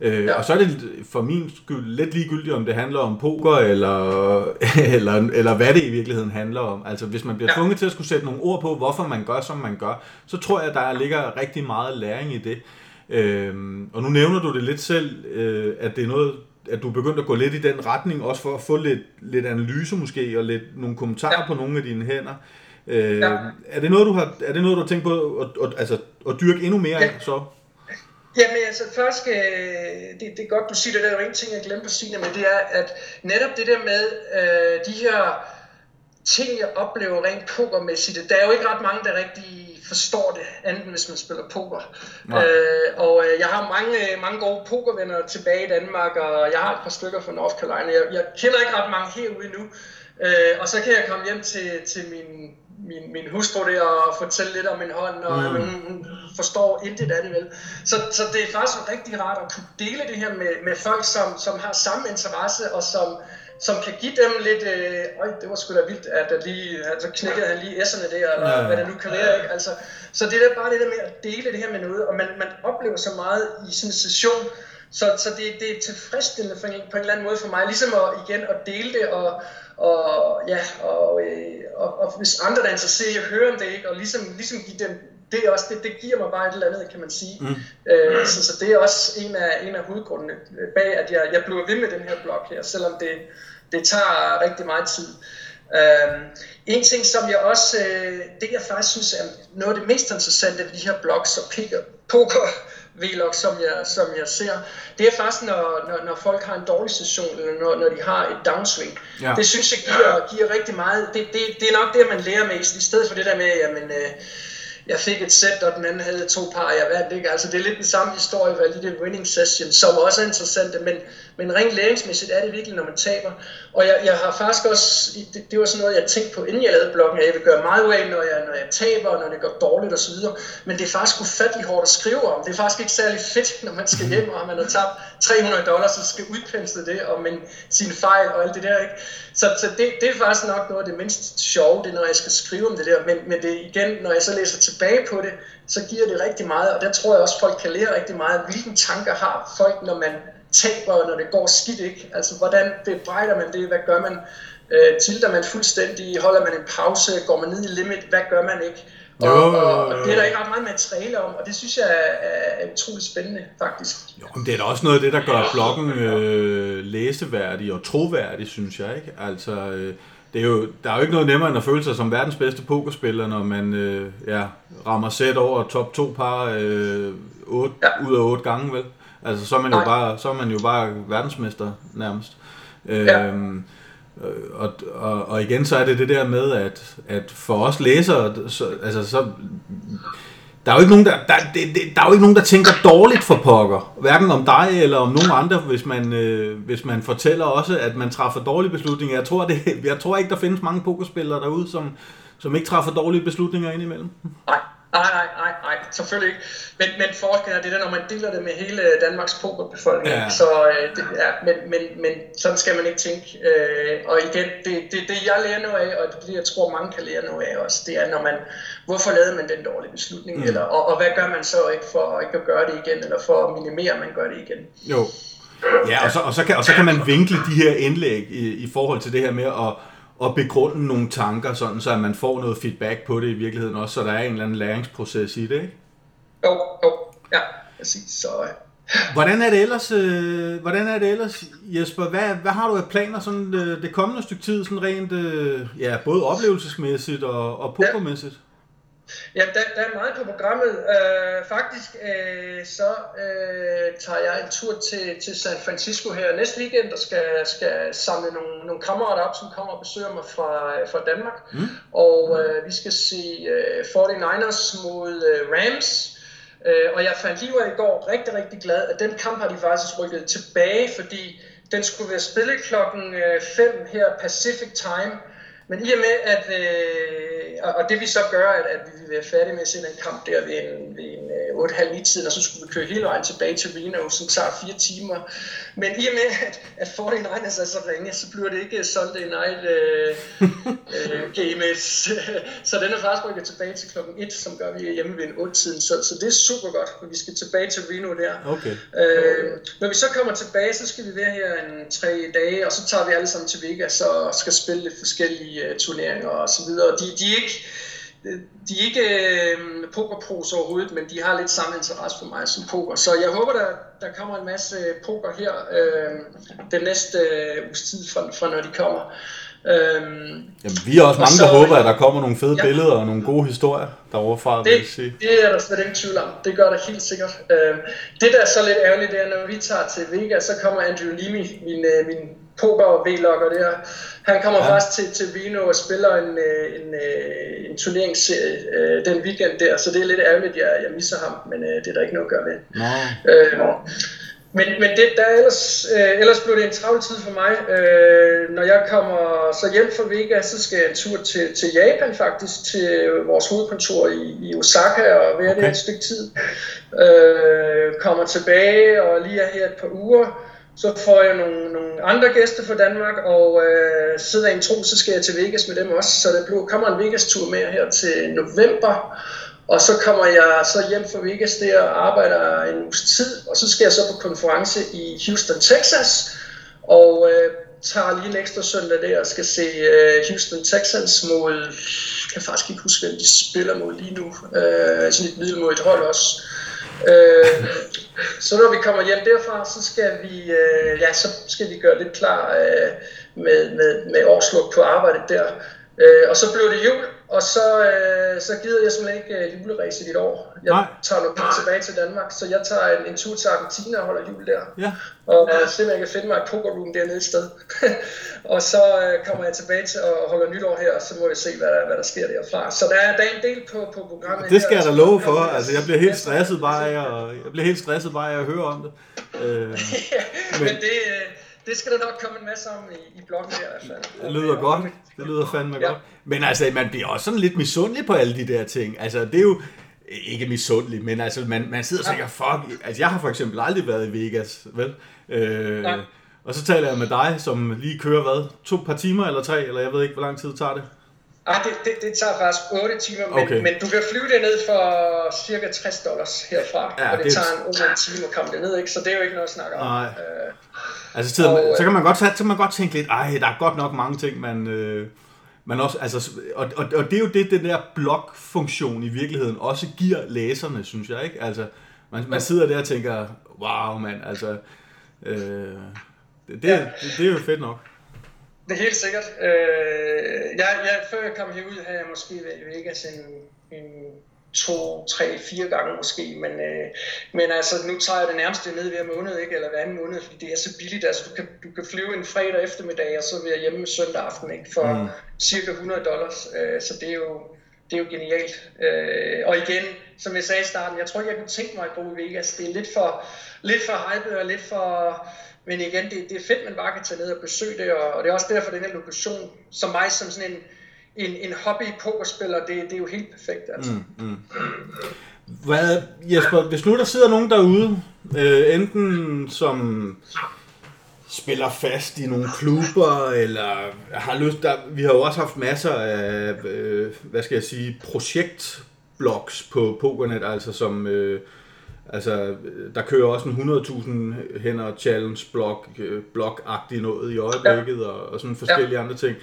øh, Ja. og så er det for min skyld lidt ligegyldigt, om det handler om poker, eller, eller, eller hvad det i virkeligheden handler om. Altså hvis man bliver Ja. tvunget til at skulle sætte nogle ord på, hvorfor man gør, som man gør, så tror jeg, der ligger rigtig meget læring i det. Øhm, og nu nævner du det lidt selv, øh, at det er noget, at du er begyndt at gå lidt i den retning, også for at få lidt, lidt analyse måske, og lidt nogle kommentarer ja. På nogle af dine hænder. Øh, ja. Er, det noget, du har, er det noget, du har tænkt på at, at, altså, at dyrke endnu mere Ja. af, så? Jamen altså først skal, det, det er godt du siger det, der er jo ingenting jeg glemte at sige, men det er, at netop det der med øh, de her ting, jeg oplever rent pokermæssigt, der er jo ikke ret mange, der rigtig forstår det, andet hvis man spiller poker. Nej. Øh, og øh, jeg har mange, mange gode pokervenner tilbage i Danmark, og jeg har et par stykker fra North Carolina. Jeg, jeg kender ikke ret mange herude nu, øh, og så kan jeg komme hjem til, til min, min, min hustru der og fortælle lidt om min hånd, og Mm. hun, hun forstår intet af det vel. Så, så det er faktisk rigtig rart at kunne dele det her med, med folk, som, som har samme interesse, og som, som kan give dem lidt, øh, øj, det var sgu da vildt, at der lige, altså knækkede han lige S'erne der, eller ja. ja. hvad det nu kan være, ikke? Altså, så det er bare det der med at dele det her med noget, og man, man oplever så meget i sådan en session, så, så det, det er tilfredsstillende for en, på en eller anden måde for mig, ligesom at, igen at dele det, og, og, ja, og, øh, og, og hvis andre der er interesseret i at høre om det, ikke? og ligesom, ligesom give dem, det, er også, det, det giver mig bare et eller andet, kan man sige. Mm. Øh, så, så det er også en af, en af hovedgrundene bag, at jeg, jeg bliver ved med den her blog her, selvom det, det tager rigtig meget tid. Um, en ting, som jeg også, øh, det jeg faktisk synes er noget af det mest interessante ved de her blogs og picker, poker vlog, som jeg, som jeg ser, det er faktisk, når, når, når folk har en dårlig session, eller når, når de har et downswing. Ja. Det synes jeg giver, giver rigtig meget. Det, det, det er nok det, man lærer mest, i stedet for det der med, jamen, øh, jeg fik et sæt, og den anden havde to par, jeg vandt ikke. Altså, det er lidt den samme historie ved lige de winning session, som også er interessant, men, men rent læringsmæssigt er det virkelig, når man taber. Og jeg, jeg har faktisk også, det, det var sådan noget, jeg tænkte på, inden jeg lavede bloggen, at jeg vil gøre meget ud af, når jeg, når jeg taber, og når det går dårligt osv. Men det er faktisk ufattelig hårdt at skrive om. Det er faktisk ikke særlig fedt, når man skal hjem, og man har tabt 300 dollars, så skal udpensle det, og men sine fejl og alt det der, ikke? Så, så det, det er faktisk nok noget af det mindst sjove, det er, når jeg skal skrive om det der. Men, men det igen, når jeg så læser tilbage på det, så giver det rigtig meget, og der tror jeg også, folk kan lære rigtig meget, hvilke tanker har folk, når man taber, når det går skidt, ikke? Altså, hvordan bebrejder man det? Hvad gør man? Øh, tilter man fuldstændig? Holder man en pause? Går man ned i limit? Hvad gør man ikke? Og, Jo, og, og jo. det er der ikke ret meget materiale om, og det synes jeg er, er utroligt spændende, faktisk. Jo, men det er da også noget af det, der gør bloggen øh, læseværdig og troværdig, synes jeg. ikke. Altså, øh, det er jo, der er jo ikke noget nemmere end at føle sig som verdens bedste pokerspiller, når man øh, ja, rammer sæt over top 2 par øh, 8, ja. Ud af 8 gange, vel? Altså, så er man jo Nej. bare, så er man jo bare verdensmester nærmest. Ja. Og, og, og igen så er det det der med, at, at for os læsere, så, altså så, der er jo ikke nogen, der, der, det, det, der er jo ikke nogen, der tænker dårligt for pokker. Hverken om dig eller om nogen andre, hvis man, øh, hvis man fortæller også, at man træffer dårlige beslutninger. Jeg tror, det, jeg tror ikke, der findes mange pokerspillere derude, som, som ikke træffer dårlige beslutninger indimellem. Nej, nej, nej, nej, nej, selvfølgelig ikke. Men, men forskellen er det der, når man deler det med hele Danmarks pokerbefolkning, Ja. så øh, det, ja, men, men, men sådan skal man ikke tænke. Øh, og igen, det, det, det jeg lærer noget af, og det jeg tror mange kan lære noget af også, det er når man, hvorfor lavede man den dårlige beslutning, mm. eller, og, og hvad gør man så ikke for ikke at gøre det igen, eller for at minimere, at man gør det igen. Jo. Ja, og så, og så, kan, og så kan man vinkle de her indlæg i, i forhold til det her med at, at begrunde nogle tanker, sådan, så at man får noget feedback på det i virkeligheden også, så der er en eller anden læringsproces i det, ikke? Jo, jo, ja, præcis. Så, øh, Hvordan er det ellers, øh, hvordan er det ellers Jesper? Hvad, hvad har du af planer sådan øh, det kommende stykke tid, sådan rent, øh, ja, både oplevelsesmæssigt og, og pokermæssigt? Ja, der, der er meget på programmet. Øh, faktisk øh, så øh, tager jeg en tur til, til San Francisco her næste weekend, og skal, skal samle nogle, nogle kammerater op, som kommer og besøger mig fra, fra Danmark. Mm. Og øh, vi skal se øh, 49ers mod øh, Rams. Øh, og jeg fandt lige i går, rigtig, rigtig glad, at den kamp har de faktisk rykket tilbage, fordi den skulle være spillet klokken 5 øh, her Pacific Time, men i og med, at, øh, og det vi så gør, at, at vi vil være færdige med at se den kamp der ved en, ved en øh, 8.30 tiden, og så skulle vi køre hele vejen tilbage til Reno, som tager fire timer. Men i og med, at, at 49ers er så ringe, så bliver det ikke Sunday night øh, øh, game. så den er faktisk rykket tilbage til klokken 1, som gør vi hjemme ved en 8-tiden. Så, så det er super godt, for vi skal tilbage til Reno der. Okay. Øh, når vi så kommer tilbage, så skal vi være her en tre dage, og så tager vi alle sammen til Vegas og skal spille lidt forskellige uh, turneringer og så videre. De, de er ikke, de er ikke uh, pokerpros overhovedet, men de har lidt samme interesse for mig som poker. Så jeg håber, der, der kommer en masse poker her uh, den næste uh, uges tid fra, fra når de kommer. Øhm, Jamen, vi er også mange, så, der håber, at der kommer nogle fede ja, billeder og nogle gode historier derovre fra, det, vil jeg sige. Det er der slet ingen tvivl om. Det gør der helt sikkert. Øhm, det, der er så lidt ærgerligt, det er, når vi tager til Vegas, så kommer Andrew Limy, min, min poker og V-logger der. Han kommer ja. faktisk til, til Reno og spiller en, øh, en, en, øh, en turneringsserie øh, den weekend der, så det er lidt ærgerligt, at jeg, jeg misser ham, men øh, det er der ikke noget at gøre med. Nå. Øh, men, men det, der ellers, øh, ellers blev det en travl tid for mig. Øh, når jeg kommer så hjem fra Vegas, så skal jeg en tur til, til Japan faktisk, til vores hovedkontor i, i Osaka og være okay. der et stykke tid. Øh, kommer tilbage og lige er her et par uger. Så får jeg nogle, nogle andre gæster fra Danmark, og øh, sidder i en tro, så skal jeg til Vegas med dem også. Så der blev, kommer en Vegas-tur med her til november. Og så kommer jeg så hjem fra Vegas der og arbejder en uges tid, og så skal jeg så på konference i Houston, Texas, og øh, tager lige en ekstra søndag der og skal se øh, Houston Texans mod, jeg kan faktisk ikke huske, hvem de spiller mod lige nu, øh, sådan et middelmodigt hold også. Øh, så når vi kommer hjem derfra, så skal vi, øh, ja, så skal vi gøre lidt klar øh, med, med, med årsluk på arbejdet der. Øh, og så blev det jul, og så, øh, så gider jeg simpelthen ikke øh, juleræse i et år. Jeg Nej. tager noget tilbage til Danmark, så jeg tager en, en tur til Argentina og holder jul der. Ja. Og øh, simpelthen kan finde mig et pokerroom dernede et sted. og så øh, kommer jeg tilbage til at holde nytår her, og så må vi se, hvad der, hvad der sker derfra. Så der er, der er en del på, på programmet Det skal her, jeg da love for. Altså, jeg bliver helt stresset bare af at, jeg bliver helt stresset bare af at høre om det. Øh, men, men det... Øh, det skal der nok komme en masse om i, i bloggen i hvert fald. Det lyder godt. Det lyder fandme ja. godt. Men altså, man bliver også sådan lidt misundelig på alle de der ting. Altså, det er jo ikke misundelig, men altså, man, man sidder og tænker, fuck, altså, jeg har for eksempel aldrig været i Vegas, vel? Øh, Nej. og så taler jeg med dig, som lige kører, hvad, to par timer eller tre, eller jeg ved ikke, hvor lang tid tager det? Ah, det, det, det tager faktisk 8 timer, men, okay. men du kan flyve det ned for cirka 60 dollars herfra, ja, og det, det tager en 8 time at komme det ned, ikke? så det er jo ikke noget at snakke om. Nej. Øh, Altså, tiden, og, så, kan man godt, så kan man godt tænke lidt, ej, der er godt nok mange ting, man, øh, man også, altså, og, og, og det er jo det, den der blog-funktion i virkeligheden også giver læserne, synes jeg, ikke? Altså, man, man sidder der og tænker, wow, mand, altså, øh, det, det, ja. det, det er jo fedt nok. Det er helt sikkert. Øh, jeg, jeg, før jeg kom herud, havde jeg måske været i Vegas en, en to, tre, fire gange måske, men, øh, men altså nu tager jeg det nærmest ned hver måned, ikke? eller hver anden måned, fordi det er så billigt, altså du kan, du kan flyve en fredag eftermiddag, og så jeg hjemme søndag aften, ikke? for mm. cirka 100 dollars, øh, så det er jo, det er jo genialt. Øh, og igen, som jeg sagde i starten, jeg tror ikke, jeg kunne tænke mig at bo i Vegas, det er lidt for, lidt for hypet og lidt for, men igen, det, det er fedt, man bare kan tage ned og besøge det, og, og det er også derfor, den her lokation, som mig som sådan en, en, en hobby pokerspiller, det, det er jo helt perfekt. Altså. Mm, mm. Hvad, Jesper, hvis nu der sidder nogen derude, øh, enten som spiller fast i nogle klubber, eller har lyst, der, vi har jo også haft masser af, øh, hvad skal jeg sige, projektblogs på Pokernet, altså som, øh, altså, der kører også en 100.000 hænder challenge blog, øh, blog-agtigt noget i øjeblikket, ja. og, og sådan forskellige ja. andre ting.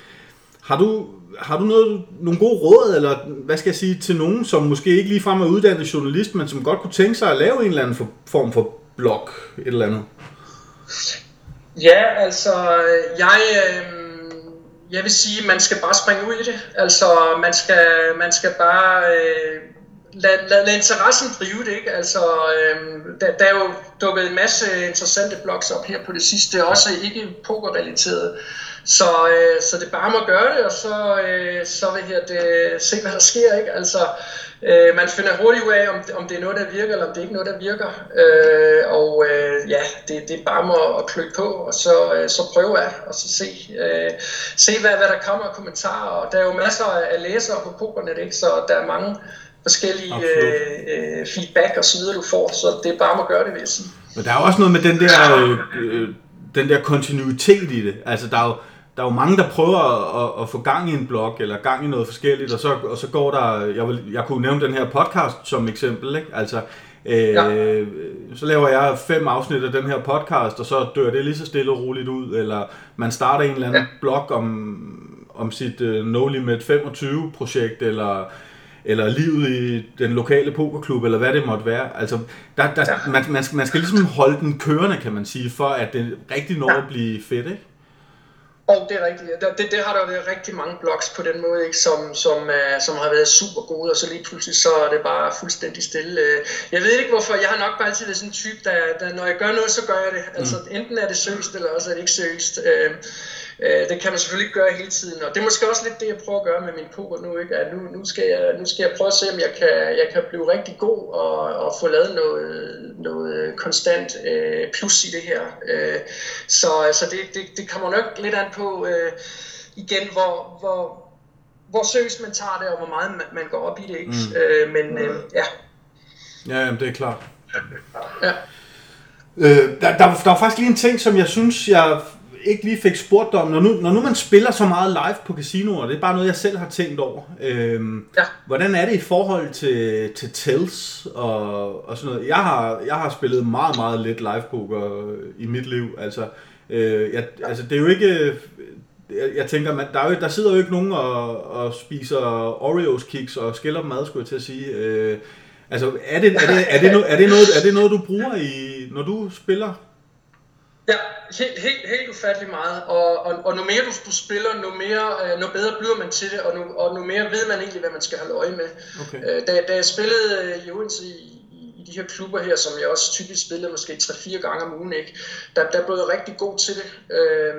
Har du, har du noget, nogle gode råd, eller hvad skal jeg sige, til nogen, som måske ikke ligefrem er uddannet journalist, men som godt kunne tænke sig at lave en eller anden form for blog, et eller andet? Ja, altså, jeg, øh, jeg vil sige, man skal bare springe ud i det. Altså, man skal, man skal bare øh, lade, lad, lad interessen drive det, ikke? Altså, øh, der, der er jo dukket en masse interessante blogs op her på det sidste, også ikke pokerrelateret. Så, øh, så det er bare må gøre det, og så, øh, så vil jeg det, se, hvad der sker. Ikke? Altså, øh, man finder hurtigt ud af, om, om det er noget, der virker, eller om det ikke er noget, der virker. Øh, og øh, ja, det, det er bare må at klø på, og så, øh, så prøve af, og så se, øh, se hvad, hvad der kommer af kommentarer. Og der er jo masser af læsere på Pokernet, ikke? så der er mange forskellige øh, øh, feedback og så videre, du får, så det er bare at gøre det, vil jeg sige. Men der er også noget med den der, øh, den der kontinuitet i det. Altså, der er jo, der er jo mange, der prøver at, at få gang i en blog, eller gang i noget forskelligt, og så, og så går der, jeg, vil, jeg kunne nævne den her podcast som eksempel, ikke? Altså, øh, ja. så laver jeg fem afsnit af den her podcast, og så dør det lige så stille og roligt ud, eller man starter en eller anden ja. blog om, om sit uh, No Limit 25 projekt, eller eller livet i den lokale pokerklub, eller hvad det måtte være. Altså, der, der, ja. man, man, skal, man skal ligesom holde den kørende, kan man sige, for at det rigtig når ja. at blive fedt, ikke? Og det er rigtigt. Det, det har der været rigtig mange blogs på den måde, ikke? Som, som, uh, som har været super gode, og så lige pludselig så er det bare fuldstændig stille. Jeg ved ikke hvorfor, jeg har nok bare altid været sådan en type, der, der når jeg gør noget, så gør jeg det. Altså mm. enten er det seriøst, eller også er det ikke seriøst. Uh, Øh, det kan man selvfølgelig ikke gøre hele tiden, og det er måske også lidt det, jeg prøver at gøre med min poker nu, ikke? at nu, nu, skal jeg, nu skal jeg prøve at se, om jeg kan, jeg kan blive rigtig god og, og få lavet noget, noget konstant øh, plus i det her. Øh, så så det, det, det kommer nok lidt an på øh, igen, hvor, hvor, hvor seriøst man tager det, og hvor meget man, man går op i det. Ikke? Mm. Øh, men øh, ja. Ja, jamen, det er klart. Ja. Øh, der, der, der var faktisk lige en ting, som jeg synes, jeg ikke lige fik spurgt om, når nu, når nu man spiller så meget live på casinoer, det er bare noget, jeg selv har tænkt over. Øhm, ja. Hvordan er det i forhold til, til tells og, og sådan noget? Jeg har, jeg har spillet meget, meget lidt live poker i mit liv. Altså, øh, jeg, altså det er jo ikke... Jeg, jeg tænker, man, der, er jo, der sidder jo ikke nogen og, og spiser Oreos kiks og skiller dem ad, skulle jeg til at sige. Øh, altså, er det, er, det, er, det no, er, det noget, er det noget, du bruger, i, når du spiller Ja, helt, helt, helt ufattelig meget, og, og, og nu mere du, spiller, nu, mere, øh, nu bedre bliver man til det, og nu, og nu mere ved man egentlig, hvad man skal holde øje med. Okay. Øh, da, da jeg spillede øh, i Odense i, de her klubber her, som jeg også typisk spillede måske 3-4 gange om ugen, ikke? Der, der blev jeg rigtig god til det. Øh,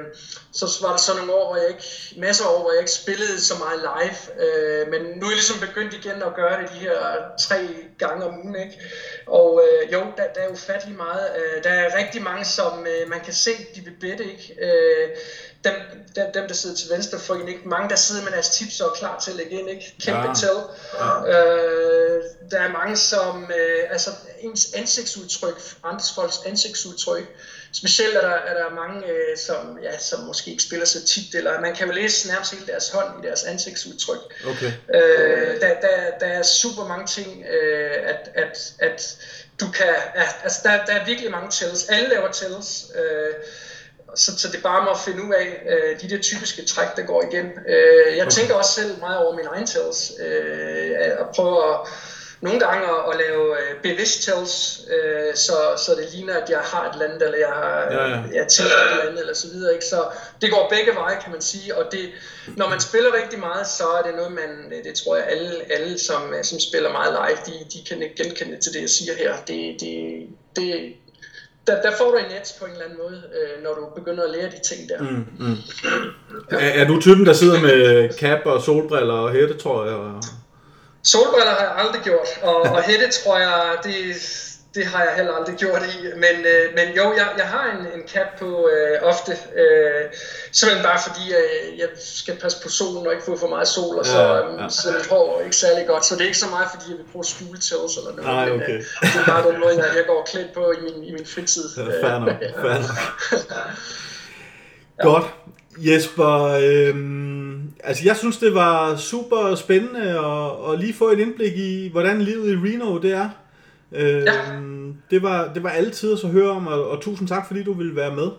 så var der så nogle år, hvor jeg ikke, masser af år, hvor jeg ikke spillede så meget live, øh, men nu er jeg ligesom begyndt igen at gøre det de her tre gange om ugen, ikke? Og øh, jo, der, der er ufattelig meget. Øh, der er rigtig mange, som øh, man kan se, de vil bette, ikke? Øh, dem, dem, dem, der sidder til venstre for en, ikke? mange der sidder med deres tips og er klar til at lægge ind, ikke? kæmpe ja. tell. Ja. Øh, der er mange, som, øh, altså ens ansigtsudtryk, andres folks ansigtsudtryk, specielt er der, er der mange, øh, som, ja, som måske ikke spiller så tit, eller man kan jo læse nærmest hele deres hånd i deres ansigtsudtryk. Okay. Øh, der, der, der er super mange ting, øh, at, at, at du kan, altså der, der er virkelig mange tells, alle laver tells, øh, så, så det er bare med at finde ud af øh, de der typiske træk, der går igen. Øh, jeg tænker også selv meget over mine egen tells, øh, at prøve at nogle gange at, at lave øh, bevidst tells, øh, så, så det ligner, at jeg har et land, eller jeg har ja, ja. Jeg et land, eller så videre. Ikke? Så det går begge veje, kan man sige, og det, når man spiller rigtig meget, så er det noget, man, det tror jeg, alle, alle som, som spiller meget live, de, de kan genkende til det, jeg siger her. Det, det, det, der, der får du en edge på en eller anden måde, øh, når du begynder at lære de ting der. Mm, mm. Ja. Er, er du typen, der sidder med cap og solbriller og hætte, tror jeg? Og... Solbriller har jeg aldrig gjort, og, og hætte tror jeg, det, det har jeg heller aldrig gjort i, men, øh, men jo, jeg, jeg har en, en cap på øh, ofte, øh, simpelthen bare fordi øh, jeg skal passe på solen og ikke få for meget sol, og så ja, ja. Øh, så mit hår ikke særlig godt, så det er ikke så meget fordi jeg vil bruge skjule tils eller noget, Nej, okay. men øh, det er bare den måde, jeg, jeg går klædt på i min, i min fritid. Ja, fair nok, fair nok. Godt. Jesper, øhm, altså jeg synes det var super spændende at, at lige få et indblik i, hvordan livet i Reno det er. Øh, ja. det, var, det var altid at høre om, og, og tusind tak, fordi du ville være med.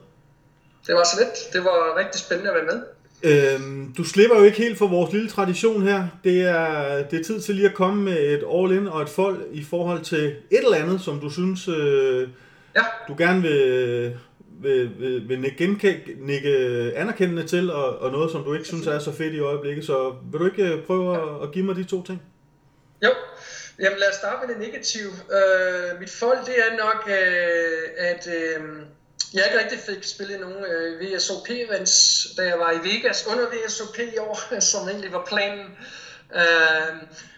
Det var så lidt. Det var rigtig spændende at være med. Øhm, du slipper jo ikke helt for vores lille tradition her. Det er, det er tid til lige at komme med et all-in og et fold i forhold til et eller andet, som du synes, øh, ja. du gerne vil, vil, vil, vil nikke, nikke anerkendende til, og, og noget, som du ikke synes er så fedt i øjeblikket. Så vil du ikke prøve at, at give mig de to ting? Jo. Jamen lad os starte med det negative. Øh, mit folk det er nok, øh, at, øh, jeg ikke rigtig fik spillet nogen øh, VSOP-events, da jeg var i Vegas under VSOP i år, som egentlig var planen. Øh,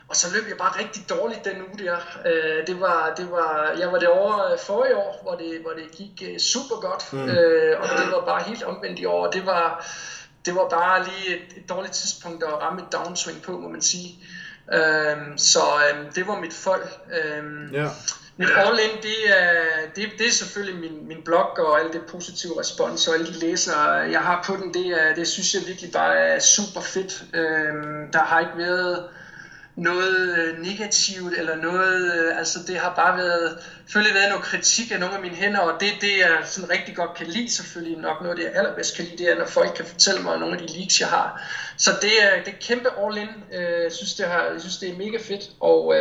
og så løb jeg bare rigtig dårligt den uge der. Øh, det var, det var, jeg var derovre for i år, hvor det, hvor det gik øh, super godt, mm. øh, og det var bare helt omvendt i år. Det var, det var bare lige et, et dårligt tidspunkt at ramme et downswing på, må man sige. Øh, så øh, det var mit folk. Øh, ja. Mit all-in, det er, det, det er selvfølgelig min, min blog og alle det positive respons og alle de læsere, jeg har på den. Det, er, det synes jeg virkelig bare er super fedt. Øhm, der har ikke været noget øh, negativt eller noget, øh, altså det har bare været, selvfølgelig været noget kritik af nogle af mine hænder, og det, det jeg sådan rigtig godt kan lide selvfølgelig, nok noget det jeg allerbedst kan lide, det er, når folk kan fortælle mig nogle af de leaks, jeg har. Så det er, det er kæmpe all in, øh, jeg, synes, det har, jeg synes, det er mega fedt, og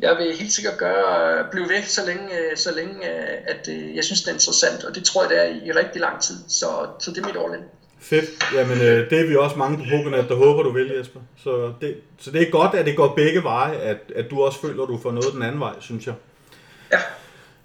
jeg vil helt sikkert gøre, blive væk, så længe, så længe at jeg synes, det er interessant, og det tror jeg, det er i, i rigtig lang tid, så, så det er mit all in. Fedt. Jamen, øh, det er vi også mange på Pokernet, der håber, du vil, Jesper. Så det, så det er godt, at det går begge veje, at, at du også føler, at du får noget den anden vej, synes jeg. Ja.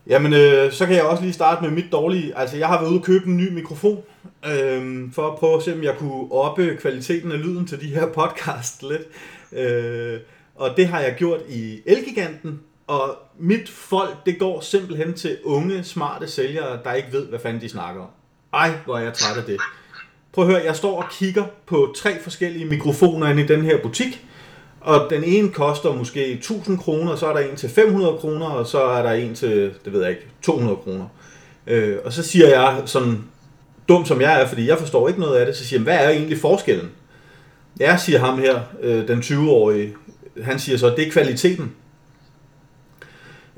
Jamen, øh, så kan jeg også lige starte med mit dårlige. Altså, jeg har været ude og købe en ny mikrofon, øh, for at prøve at se, om jeg kunne oppe kvaliteten af lyden til de her podcast lidt. Øh, og det har jeg gjort i Elgiganten, og mit folk, det går simpelthen til unge, smarte sælgere, der ikke ved, hvad fanden de snakker om. Ej, hvor er jeg træt af det. Prøv at høre, jeg står og kigger på tre forskellige mikrofoner inde i den her butik, og den ene koster måske 1000 kroner, så er der en til 500 kroner, og så er der en til, det ved jeg ikke, 200 kroner. Øh, og så siger jeg sådan, dum som jeg er, fordi jeg forstår ikke noget af det, så siger jeg, hvad er egentlig forskellen? Jeg siger ham her, øh, den 20-årige, han siger så, det er kvaliteten.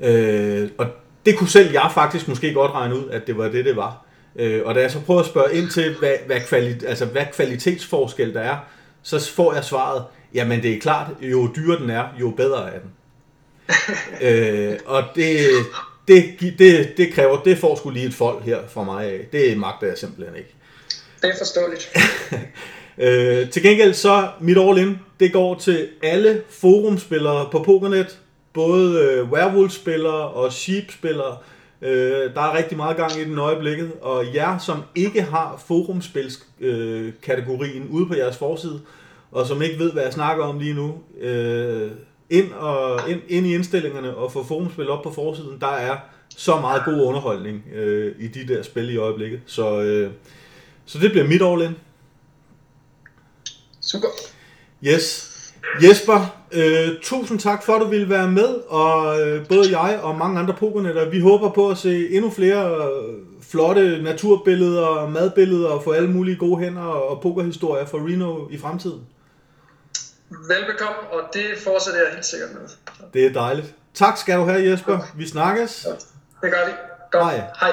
Øh, og det kunne selv jeg faktisk måske godt regne ud, at det var det, det var. Øh, og da jeg så prøver at spørge ind til, hvad, hvad, kvali- altså, hvad kvalitetsforskel der er, så får jeg svaret, jamen det er klart, jo dyrere den er, jo bedre er den. øh, og det, det, det, det kræver, det får sgu lige et folk her fra mig af. Det magter jeg simpelthen ikke. Det er forståeligt. øh, til gengæld så, mit all in, det går til alle forumspillere på Pokernet, både øh, Werewolf-spillere og Sheep-spillere, Øh, der er rigtig meget gang i den øjeblikket, og jer, som ikke har forumspilskategorien øh, ude på jeres forside, og som ikke ved, hvad jeg snakker om lige nu, øh, ind, og, ind, ind i indstillingerne og få forumspil op på forsiden, der er så meget god underholdning øh, i de der spil i øjeblikket. Så, øh, så det bliver mit all in. Super. Yes. Jesper, øh, tusind tak for, at du ville være med, og øh, både jeg og mange andre pokernetter, vi håber på at se endnu flere øh, flotte naturbilleder, madbilleder og få alle mulige gode hænder og pokerhistorier fra Reno i fremtiden. Velbekomme, og det fortsætter jeg helt sikkert med. Det er dejligt. Tak skal du have, Jesper. Vi snakkes. Det gør vi. Godt. Hej. Hej.